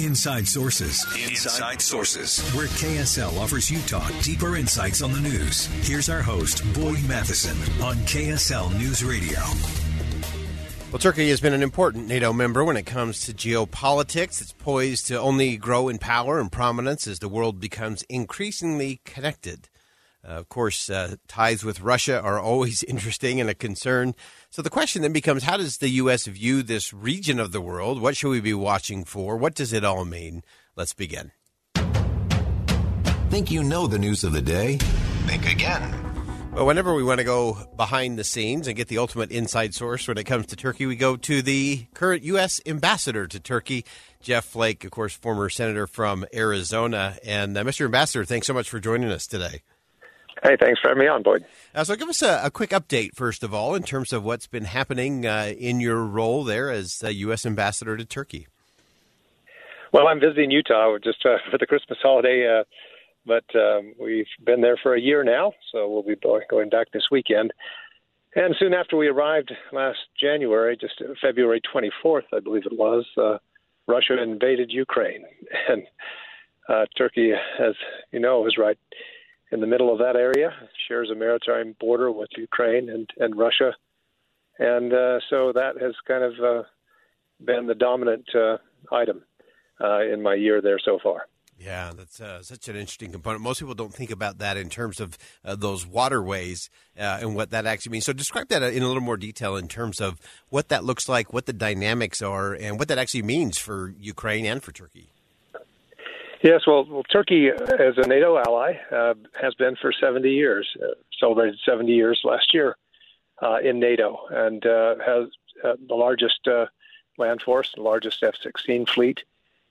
Inside Sources. Inside Sources. Where KSL offers Utah deeper insights on the news. Here's our host, Boyd Matheson, on KSL News Radio. Well, Turkey has been an important NATO member when it comes to geopolitics. It's poised to only grow in power and prominence as the world becomes increasingly connected. Uh, of course, uh, ties with Russia are always interesting and a concern. So the question then becomes how does the U.S. view this region of the world? What should we be watching for? What does it all mean? Let's begin. Think you know the news of the day? Think again. Well, whenever we want to go behind the scenes and get the ultimate inside source when it comes to Turkey, we go to the current U.S. ambassador to Turkey, Jeff Flake, of course, former senator from Arizona. And uh, Mr. Ambassador, thanks so much for joining us today. Hey, thanks for having me on, Boyd. Uh, so, give us a, a, quick update, first of all, in terms of what's been happening uh, in your role there as U.S. ambassador to Turkey. Well, I'm visiting Utah just uh, for the Christmas holiday, uh, but um, we've been there for a year now, so we'll be going back this weekend. And soon after we arrived last January, just February 24th, I believe it was, uh, Russia invaded Ukraine. And uh, Turkey, as you know, is right in the middle of that area, shares a maritime border with Ukraine and, and Russia. And uh, so that has kind of uh, been the dominant uh, item uh, in my year there so far. Yeah, that's uh, such an interesting component. Most people don't think about that in terms of uh, those waterways uh, and what that actually means. So, describe that in a little more detail in terms of what that looks like, what the dynamics are, and what that actually means for Ukraine and for Turkey. Yes, well, well Turkey, as a NATO ally, uh, has been for 70 years, uh, celebrated 70 years last year uh, in NATO, and uh, has uh, the largest uh, land force, the largest F 16 fleet,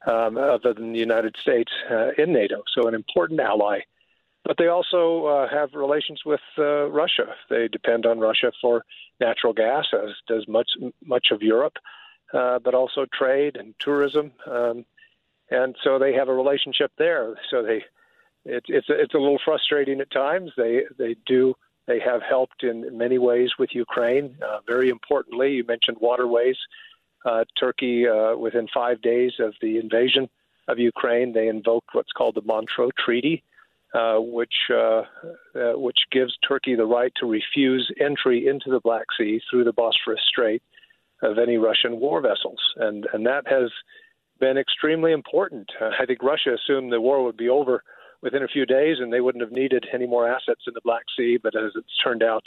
um, other than the United States, in NATO. So, an important ally. But they also have relations with Russia. They depend on Russia for natural gas, as does much much of Europe, but also trade and tourism. Um, and so they have a relationship there. So they, it's it's it's a little frustrating at times. They they do they have helped in many ways with Ukraine. Uh, very importantly, you mentioned waterways. Uh, Turkey, uh, within five days of the invasion of Ukraine, they invoked what's called the Montreux Treaty, uh, which uh, uh, which gives Turkey the right to refuse entry into the Black Sea through the Bosphorus Strait of any Russian war vessels, and and that has been extremely important. Uh, I think Russia assumed the war would be over within a few days and they wouldn't have needed any more assets in the Black Sea, but as it's turned out,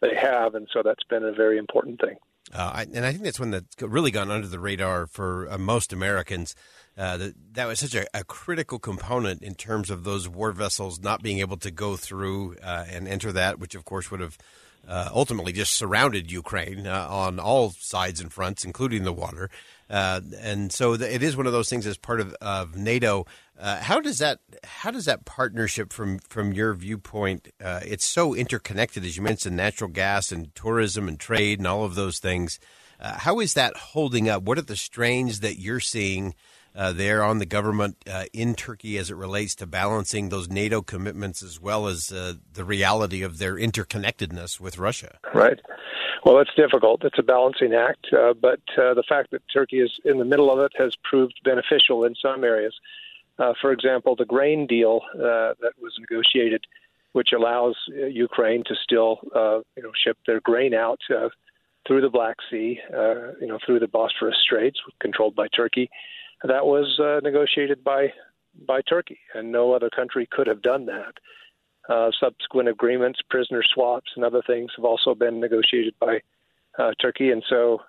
they have, and so that's been a very important thing. Uh, and I think that's one that's really gone under the radar for uh, most Americans. Uh, that, that was such a, a, critical component in terms of those war vessels not being able to go through uh, and enter that, which of course would have uh, ultimately just surrounded Ukraine uh, on all sides and fronts, including the water. Uh, and so the, it is one of those things as part of, of NATO. Uh, how does that how does that partnership from from your viewpoint? Uh, it's so interconnected, as you mentioned, natural gas and tourism and trade and all of those things. Uh, how is that holding up? What are the strains that you're seeing? Uh, there on the government uh, in Turkey as it relates to balancing those NATO commitments as well as the reality of their interconnectedness with Russia. Right. Well, it's difficult. It's a balancing act, uh, but uh, the fact that Turkey is in the middle of it has proved beneficial in some areas. Uh, for example, the grain deal uh, that was negotiated, which allows uh, Ukraine to still, uh, you know, ship their grain out through the Black Sea, you know, through the Bosphorus Straits, controlled by Turkey. That was negotiated by by Turkey, and no other country could have done that. Uh, subsequent agreements, prisoner swaps, and other things have also been negotiated by uh, Turkey, and so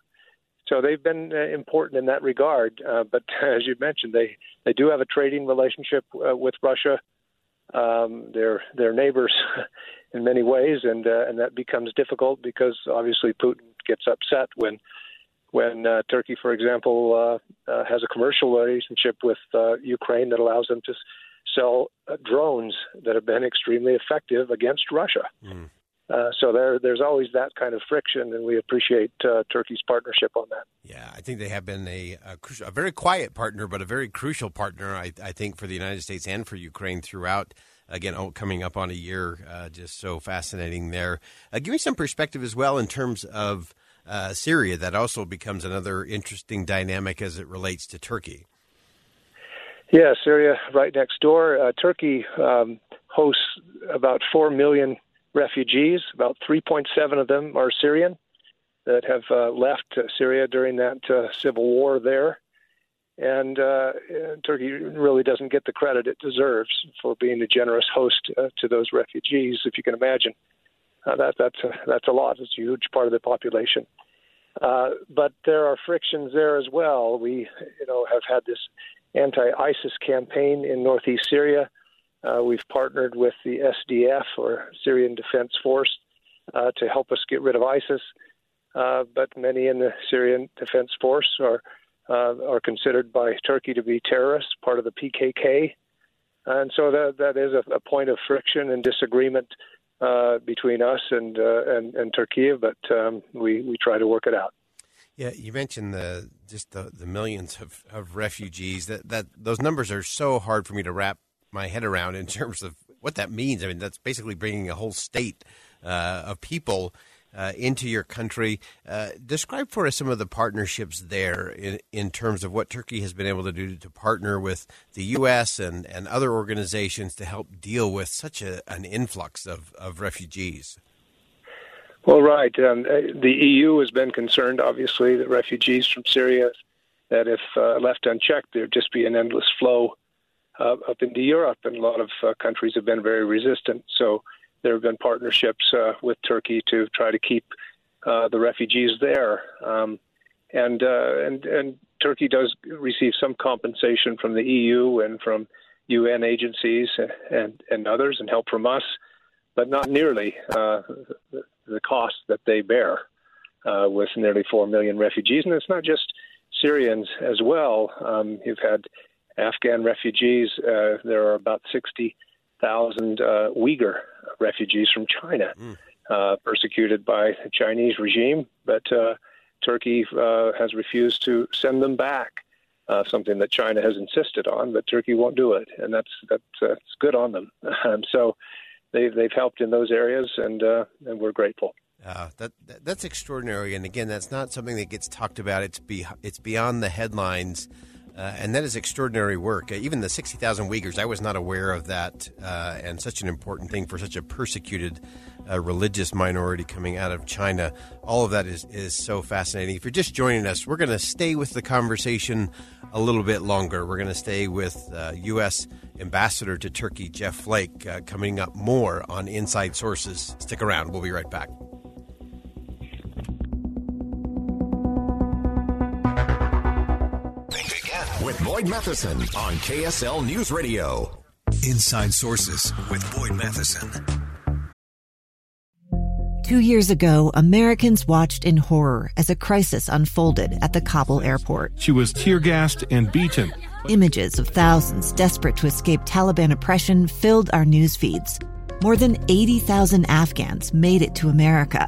so they've been uh, important in that regard. Uh, but as you mentioned, they they do have a trading relationship uh, with Russia. Um, they're neighbors in many ways, and uh, and that becomes difficult because obviously Putin gets upset when when uh, Turkey, for example, uh, uh, has a commercial relationship with Ukraine that allows them to sell uh, drones that have been extremely effective against Russia. Mm. Uh, so there, there's always that kind of friction, and we appreciate uh, Turkey's partnership on that. Yeah, I think they have been a, a, a very quiet partner, but a very crucial partner, I, I, think, for the United States and for Ukraine throughout. Again, oh, coming up on a year, uh, just so fascinating there. Uh, give me some perspective as well in terms of uh, Syria. That also becomes another interesting dynamic as it relates to Turkey. Yeah, Syria, right next door. Turkey um, hosts about 4 million refugees. About 3.7 of them are Syrian that have uh, left uh, Syria during that uh, civil war there. And, uh, Turkey really doesn't get the credit it deserves for being a generous host uh, to those refugees, if you can imagine. Uh, that, that's, a, that's a lot. It's a huge part of the population. but there are frictions there as well. We, you know, have had this anti-ISIS campaign in northeast Syria uh, we've partnered with the SDF, or Syrian Defense Force, uh, to help us get rid of ISIS. Uh, but many in the Syrian Defense Force are uh, are considered by Turkey to be terrorists, part of the PKK, and so that that is a, a point of friction and disagreement uh, between us and uh, and, and Turkey. But um, we we try to work it out. Yeah, you mentioned the just the, the millions of, of refugees. That that those numbers are so hard for me to wrap my head around in terms of what that means. I mean, that's basically bringing a whole state uh, of people uh, into your country. Uh, describe for us some of the partnerships there in, in terms of what Turkey has been able to do to partner with the U.S. and, and other organizations to help deal with such a, an influx of, of refugees. Well, right. Um, uh, the EU has been concerned, obviously, that refugees from Syria, that if uh, left unchecked, there'd just be an endless flow uh, up into Europe, and a lot of uh, countries have been very resistant. So there have been partnerships uh, with Turkey to try to keep uh, the refugees there, um, and and and Turkey does receive some compensation from the EU and from UN agencies and and others, and help from us, but not nearly uh, the, cost that they bear with nearly four million refugees, and it's not just Syrians as well. Um, you've had Afghan refugees. Uh, there are about 60,000 uh, Uyghur refugees from China, mm. uh, persecuted by the Chinese regime, but uh, Turkey uh, has refused to send them back. Uh, something that China has insisted on, but Turkey won't do it, and that's that's, that's good on them. Um, so they've they've helped in those areas, and and we're grateful. Uh, that, that, that's extraordinary, and again, that's not something that gets talked about. It's be, it's beyond the headlines. Uh, and that is extraordinary work. Uh, even the 60,000 Uyghurs, I was not aware of that, uh, and such an important thing for such a persecuted uh, religious minority coming out of China. All of that is, is so fascinating. If you're just joining us, we're going to stay with the conversation a little bit longer. We're going to stay with U.S. Uh, Ambassador to Turkey, Jeff Flake, uh, coming up more on Inside Sources. Stick around. We'll be right back. With Boyd Matheson on KSL News Radio. Inside Sources with Boyd Matheson. Two years ago, Americans watched in horror as a crisis unfolded at the Kabul airport. She was tear gassed and beaten. Images of thousands desperate to escape Taliban oppression filled our news feeds. More than 80,000 Afghans made it to America.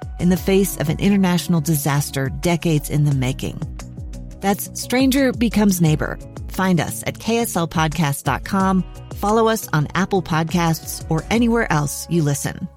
in the face of an international disaster decades in the making. That's Stranger Becomes Neighbor. Find us at kslpodcast.com, follow us on Apple Podcasts, or anywhere else you listen.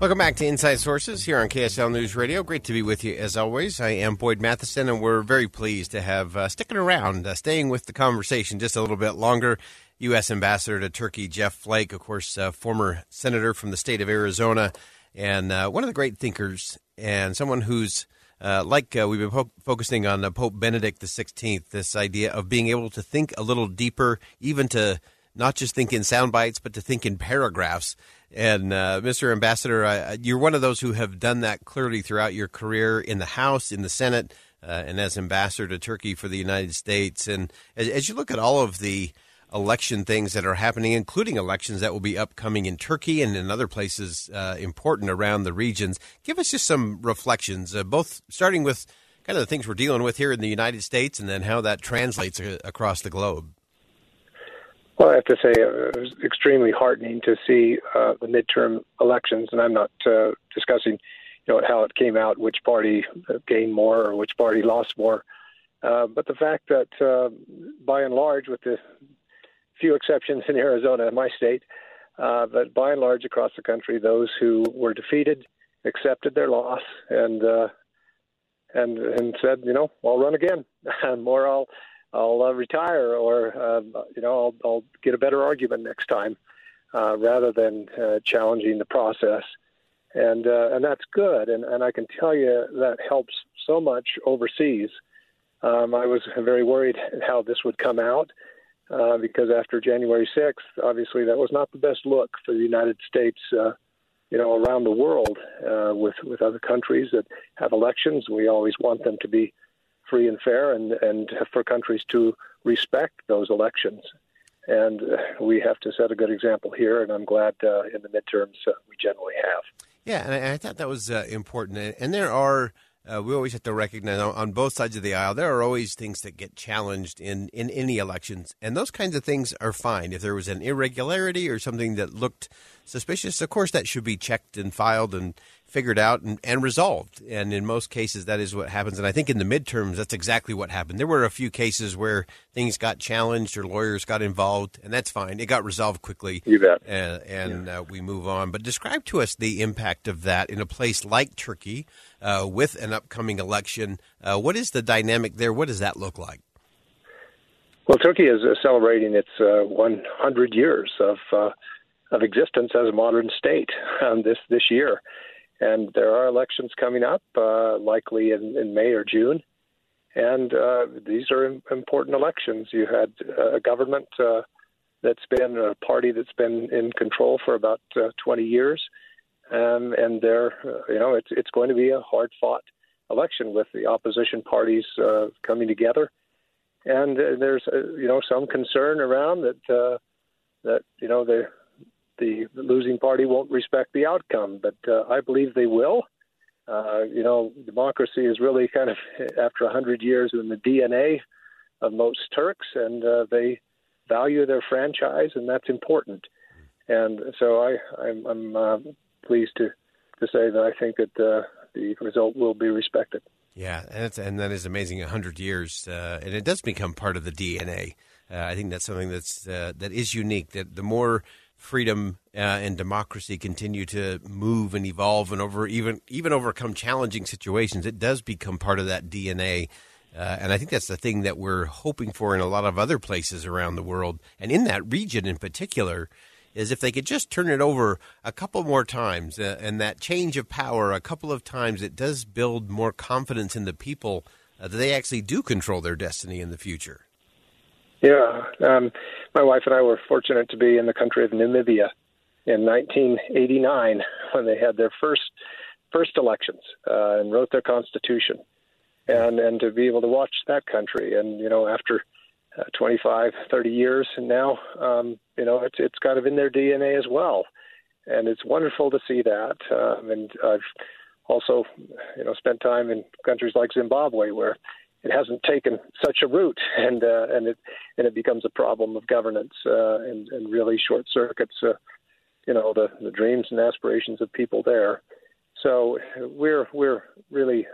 Welcome back to Inside Sources here on KSL News Radio. Great to be with you as always. I am Boyd Matheson, and we're very pleased to have uh, sticking around, uh, staying with the conversation just a little bit longer. U.S. Ambassador to Turkey, Jeff Flake, of course, uh, former senator from the state of Arizona and uh, one of the great thinkers and someone who's uh, like uh, we've been po- focusing on uh, Pope Benedict XVI, this idea of being able to think a little deeper, even to not just think in sound bites, but to think in paragraphs. And uh, Mr. Ambassador, you're one of those who have done that clearly throughout your career in the House, in the Senate, uh, and as ambassador to Turkey for the United States. And as, as, you look at all of the election things that are happening, including elections that will be upcoming in Turkey and in other places uh, important around the regions, give us just some reflections, uh, both starting with kind of the things we're dealing with here in the United States and then how that translates uh, across the globe. Well, I have to say uh, it was extremely heartening to see uh, the midterm elections, and I'm not uh, discussing, you know, how it came out, which party gained more or which party lost more. Uh, but the fact that, uh, by and large, with the few exceptions in Arizona, my state, uh, but by and large across the country, those who were defeated accepted their loss and uh, and and said, you know, I'll run again, or I'll I'll uh, retire, or uh, you know, I'll, I'll get a better argument next time, uh, rather than uh, challenging the process, and uh, and that's good, and and I can tell you that helps so much overseas. Um, I was very worried how this would come out. Uh, because after January 6th, obviously that was not the best look for the United States, uh, you know, around the world uh, with with other countries that have elections. We always want them to be free and fair, and and for countries to respect those elections. And uh, we have to set a good example here, and I'm glad uh, in the midterms we generally have. Yeah, and I, I thought that was important. And there are uh, we always have to recognize on, on, both sides of the aisle there are always things that get challenged in, in any elections and those kinds of things are fine. If there was an irregularity or something that looked suspicious of course that should be checked and filed and figured out and, and resolved. And in most cases, that is what happens. And I think in the midterms, that's exactly what happened. There were a few cases where things got challenged or lawyers got involved, and that's fine. It got resolved quickly. You bet. Uh, and yeah. uh, we move on. But describe to us the impact of that in a place like Turkey uh, with an upcoming election. Uh, what is the dynamic there? What does that look like? Well, Turkey is uh, celebrating its 100 uh, years of of existence as a modern state um, this this year and there are elections coming up, uh, likely in, in May or June. And uh, these are important elections. You had a government uh, that's been a party that's been in control for about uh, 20 years, um, and they're uh, you know it's it's going to be a hard fought election with the opposition parties uh, coming together. And uh, there's uh, you know some concern around that uh, that you know they're the losing party won't respect the outcome, but uh, I believe they will. Uh, you know, democracy is really kind of after a hundred years in the DNA of most Turks, and uh, they value their franchise, and that's important. And so I, I'm, I'm uh, pleased to to say that I think that uh, the result will be respected. Yeah, and, and that is amazing. A hundred years, uh, and it does become part of the DNA. Uh, I think that's something that's uh, that is unique. That the more freedom uh, and democracy continue to move and evolve and over even even overcome challenging situations, it does become part of that DNA. Uh, and I think that's the thing that we're hoping for in a lot of other places around the world, and in that region in particular, is if they could just turn it over a couple more times, uh, and that change of power a couple of times, it does build more confidence in the people uh, that they actually do control their destiny in the future. Yeah, um, my wife and I were fortunate to be in the country of Namibia in 1989 when they had their first first elections uh, and wrote their constitution, and and to be able to watch that country and you know after uh, 25, 30 years and now um, you know it's it's kind of in their DNA as well, and it's wonderful to see that. Um, and I've also you know spent time in countries like Zimbabwe where it hasn't taken such a route, and uh, and it and it becomes a problem of governance uh, and and really short circuits, uh, you know, the the dreams and aspirations of people there. So we're we're really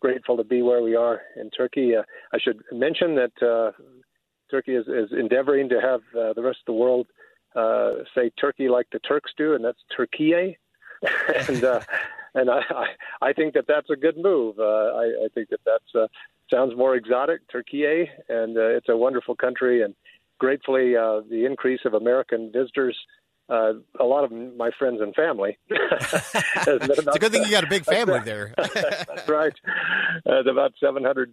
grateful to be where we are in Turkey. Uh, I should mention that uh, Turkey is, is endeavoring to have uh, the rest of the world say Turkey like the Turks do, and that's Turkiye. and and I, I I think that that's a good move. Uh, I, I think that that's uh, sounds more exotic, Turkey, and uh, it's a wonderful country. And gratefully, uh, the increase of American visitors uh, a lot of my friends and family. it's a good thing you got a big family there. That's right. Uh, about 700%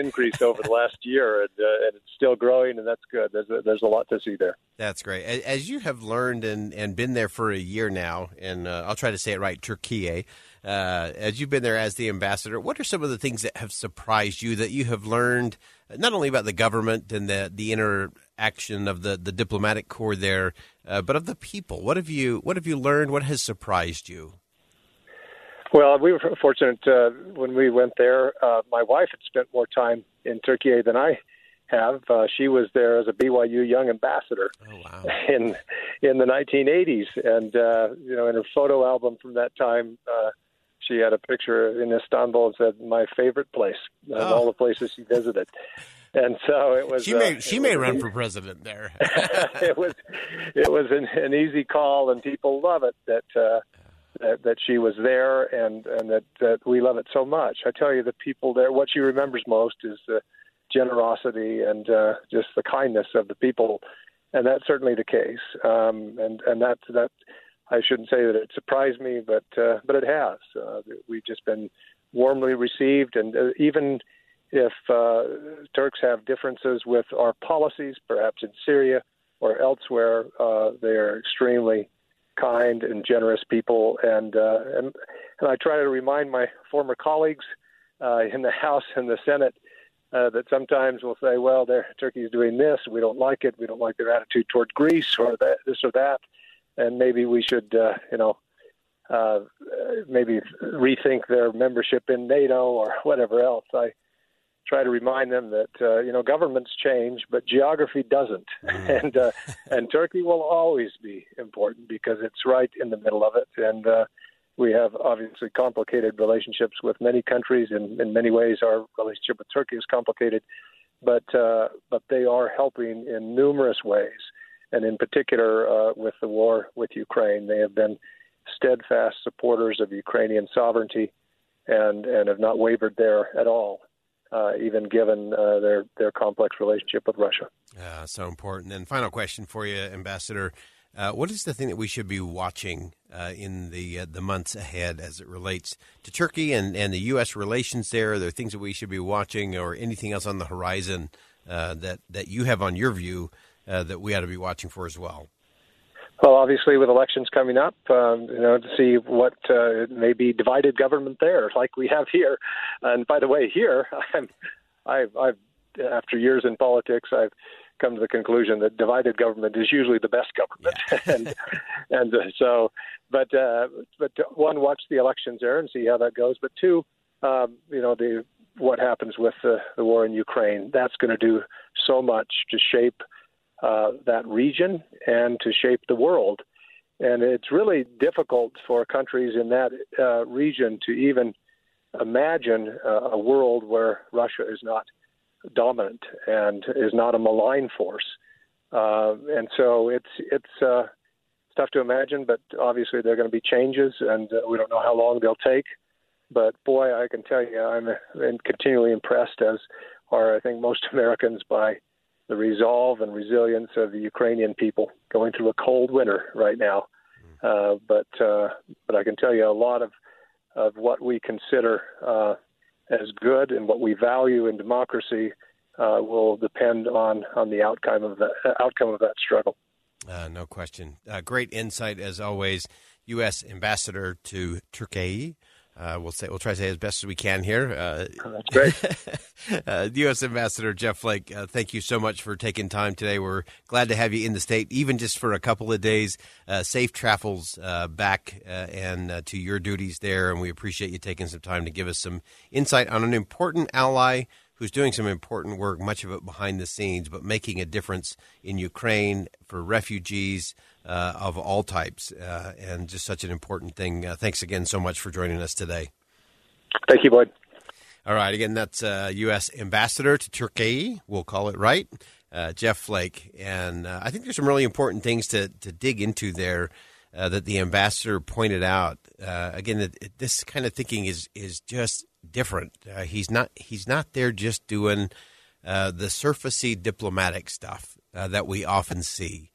increase over the last year, and, uh, and, it's still growing, and that's good. There's a, there's a lot to see there. That's great. As you have learned and, and been there for a year now, and uh, I'll try to say it right, Turkey, uh, as you've been there as the ambassador, what are some of the things that have surprised you that you have learned not only about the government and the, the interaction of the, the diplomatic corps there, uh, but of the people. What have you What have you learned? What has surprised you? Well, we were fortunate uh, when we went there. Uh, my wife had spent more time in Turkey than I have. Uh, she was there as a BYU young ambassador oh, wow. in in the 1980s, and uh, you know, in her photo album from that time, uh, she had a picture in Istanbul and said, "My favorite place," of oh. all the places she visited and so it was. She may uh, she may run for president there. it was it was an, an easy call, and people love it that. Uh, that, that she was there and and that, that we love it so much. I tell you, the people there. What she remembers most is the generosity and uh, just the kindness of the people, and that's certainly the case. Um, and and that that I shouldn't say that it surprised me, but uh, but it has. Uh, we've just been warmly received, and uh, even if uh, Turks have differences with our policies, perhaps in Syria or elsewhere, uh, they are extremely kind and generous people. And, uh, and, and I try to remind my former colleagues uh, in the House and the Senate uh, that sometimes we'll say, well, Turkey is doing this, we don't like it, we don't like their attitude toward Greece or that, this or that, and maybe we should, uh, you know, maybe rethink their membership in NATO or whatever else. I try to remind them that uh, you know governments change, but geography doesn't, mm. and uh, and Turkey will always be important because it's right in the middle of it, and uh, we have obviously complicated relationships with many countries. In in many ways, our relationship with Turkey is complicated, but uh, but they are helping in numerous ways, and in particular uh, with the war with Ukraine, they have been steadfast supporters of Ukrainian sovereignty, and and have not wavered there at all uh, even given uh, their their complex relationship with Russia. Uh, so important. And final question for you, Ambassador: uh, What is the thing that we should be watching uh, in the uh, the months ahead as it relates to Turkey and, and the U.S. relations there? Are there things that we should be watching, or anything else on the horizon that that you have on your view that we ought to be watching for as well? Well, obviously, with elections coming up, um, you know, to see what uh, may be divided government there, like we have here. And by the way, here, I'm, I've, I've, after years in politics, I've come to the conclusion that divided government is usually the best government. Yeah. and and uh, so, but uh, but one, watch the elections there and see how that goes. But two, um, you know, the what happens with the, the war in Ukraine. That's going to do so much to shape uh, that region and to shape the world. And it's really difficult for countries in that uh, region to even imagine uh, a world where Russia is not dominant and is not a malign force. Uh, and so it's it's uh, tough to imagine, but obviously there are going to be changes, and uh, we don't know how long they'll take. But boy, I can tell you, I'm continually impressed, as are I think most Americans, by the resolve and resilience of the Ukrainian people going through a cold winter right now. Uh, but uh, but I can tell you a lot of of what we consider uh, as good and what we value in democracy uh, will depend on on the outcome of that outcome of that struggle. Uh, no question. Uh, great insight as always, U.S. Ambassador to Turkey. Uh, we'll say we'll try to say as best as we can here. Uh, That's great. uh, U.S. Ambassador Jeff Flake, uh, thank you so much for taking time today. We're glad to have you in the state, even just for a couple of days. Uh, safe travels uh, back and to your duties there, and we appreciate you taking some time to give us some insight on an important ally who's doing some important work, much of it behind the scenes, but making a difference in Ukraine for refugees uh, of all types, uh, and just such an important thing. Uh, thanks again so much for joining us today. Thank you, Boyd. All right, again, that's U.S. Uh, Ambassador to Turkey. We'll call it right, uh, Jeff Flake, and uh, I think there's some really important things to to dig into there. that the ambassador pointed out again, that this kind of thinking is is just different. he's not he's not there just doing the surfacey diplomatic stuff that we often see.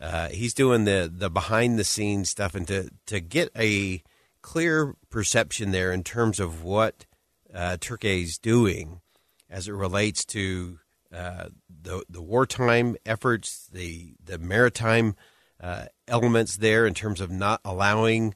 Uh, he's doing the the behind the scenes stuff, and to to get a clear perception there in terms of what uh, Turkey is doing as it relates to uh, the the wartime efforts, the the maritime uh, elements there in terms of not allowing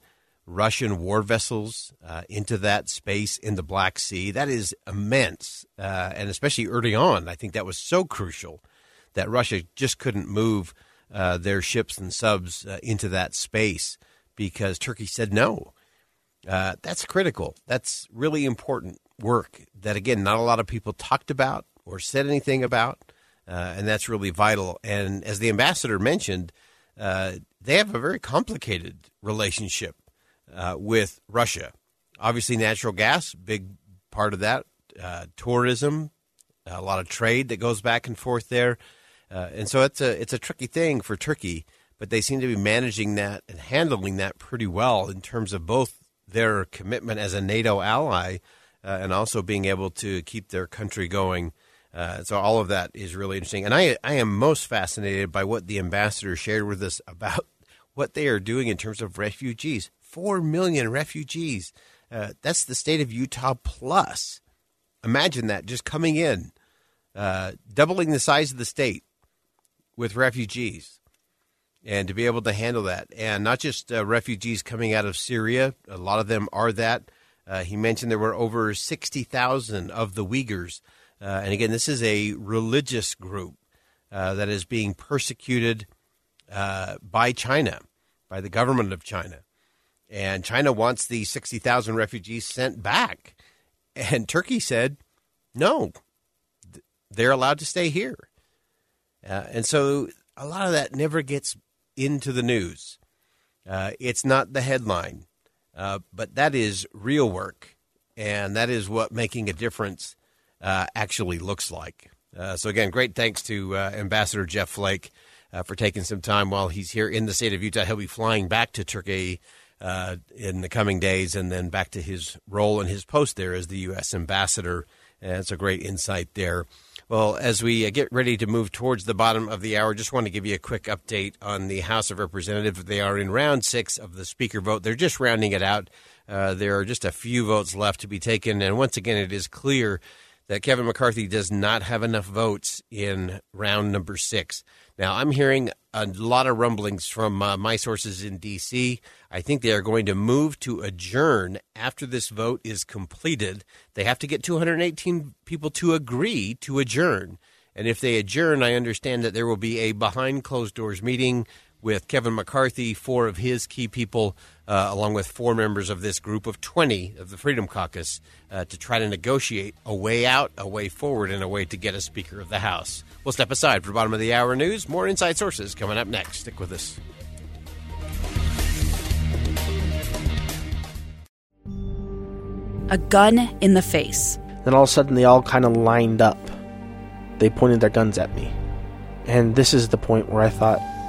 Russian war vessels uh, into that space in the Black Sea. That is immense, uh, and especially early on, I think that was so crucial that Russia just couldn't move uh, their ships and subs uh, into that space because Turkey said no. Uh, that's critical. That's really important work that, again, not a lot of people talked about or said anything about, uh, and that's really vital. And as the ambassador mentioned, they have a very complicated relationship uh, with Russia. Obviously, natural gas, big part of that. Uh, tourism, a lot of trade that goes back and forth there, uh, and so it's a it's a tricky thing for Turkey. But they seem to be managing that and handling that pretty well in terms of both their commitment as a NATO ally uh, and also being able to keep their country going. Uh, so all of that is really interesting, and I I am most fascinated by what the ambassador shared with us about what they are doing in terms of refugees. 4 million refugees. Uh, that's the state of Utah plus. Imagine that just coming in, uh, doubling the size of the state with refugees, and to be able to handle that. And not just uh, refugees coming out of Syria, a lot of them are that. Uh, he mentioned there were over 60,000 of the Uyghurs. Uh, and again, this is a religious group uh, that is being persecuted by China, by the government of China. And China wants the 60,000 refugees sent back. And Turkey said, no, they're allowed to stay here. Uh, and so a lot of that never gets into the news. Uh, it's not the headline, uh, but that is real work. And that is what making a difference uh, actually looks like. Uh, so, again, great thanks to uh, Ambassador Jeff Flake for taking some time while he's here in the state of Utah. He'll be flying back to Turkey uh, in the coming days, and then back to his role and his post there as the U.S. ambassador. And it's a great insight there. Well, as we uh, get ready to move towards the bottom of the hour, just want to give you a quick update on the House of Representatives. They are in round six of the Speaker vote. They're just rounding it out. Uh, there are just a few votes left to be taken. And once again, it is clear that Kevin McCarthy does not have enough votes in round number six. Now, I'm hearing a lot of rumblings from uh, my sources in D.C. I think they are going to move to adjourn after this vote is completed. They have to get 218 people to agree to adjourn. And if they adjourn, I understand that there will be a behind closed doors meeting with Kevin McCarthy, four of his key people, uh, along with four members of this group of 20 of the Freedom Caucus, uh, to try to negotiate a way out, a way forward, and a way to get a Speaker of the House. We'll step aside for bottom of the hour news. More inside sources coming up next. Stick with us. A gun in the face. Then all of a sudden, they all kind of lined up. They pointed their guns at me. And this is the point where I thought,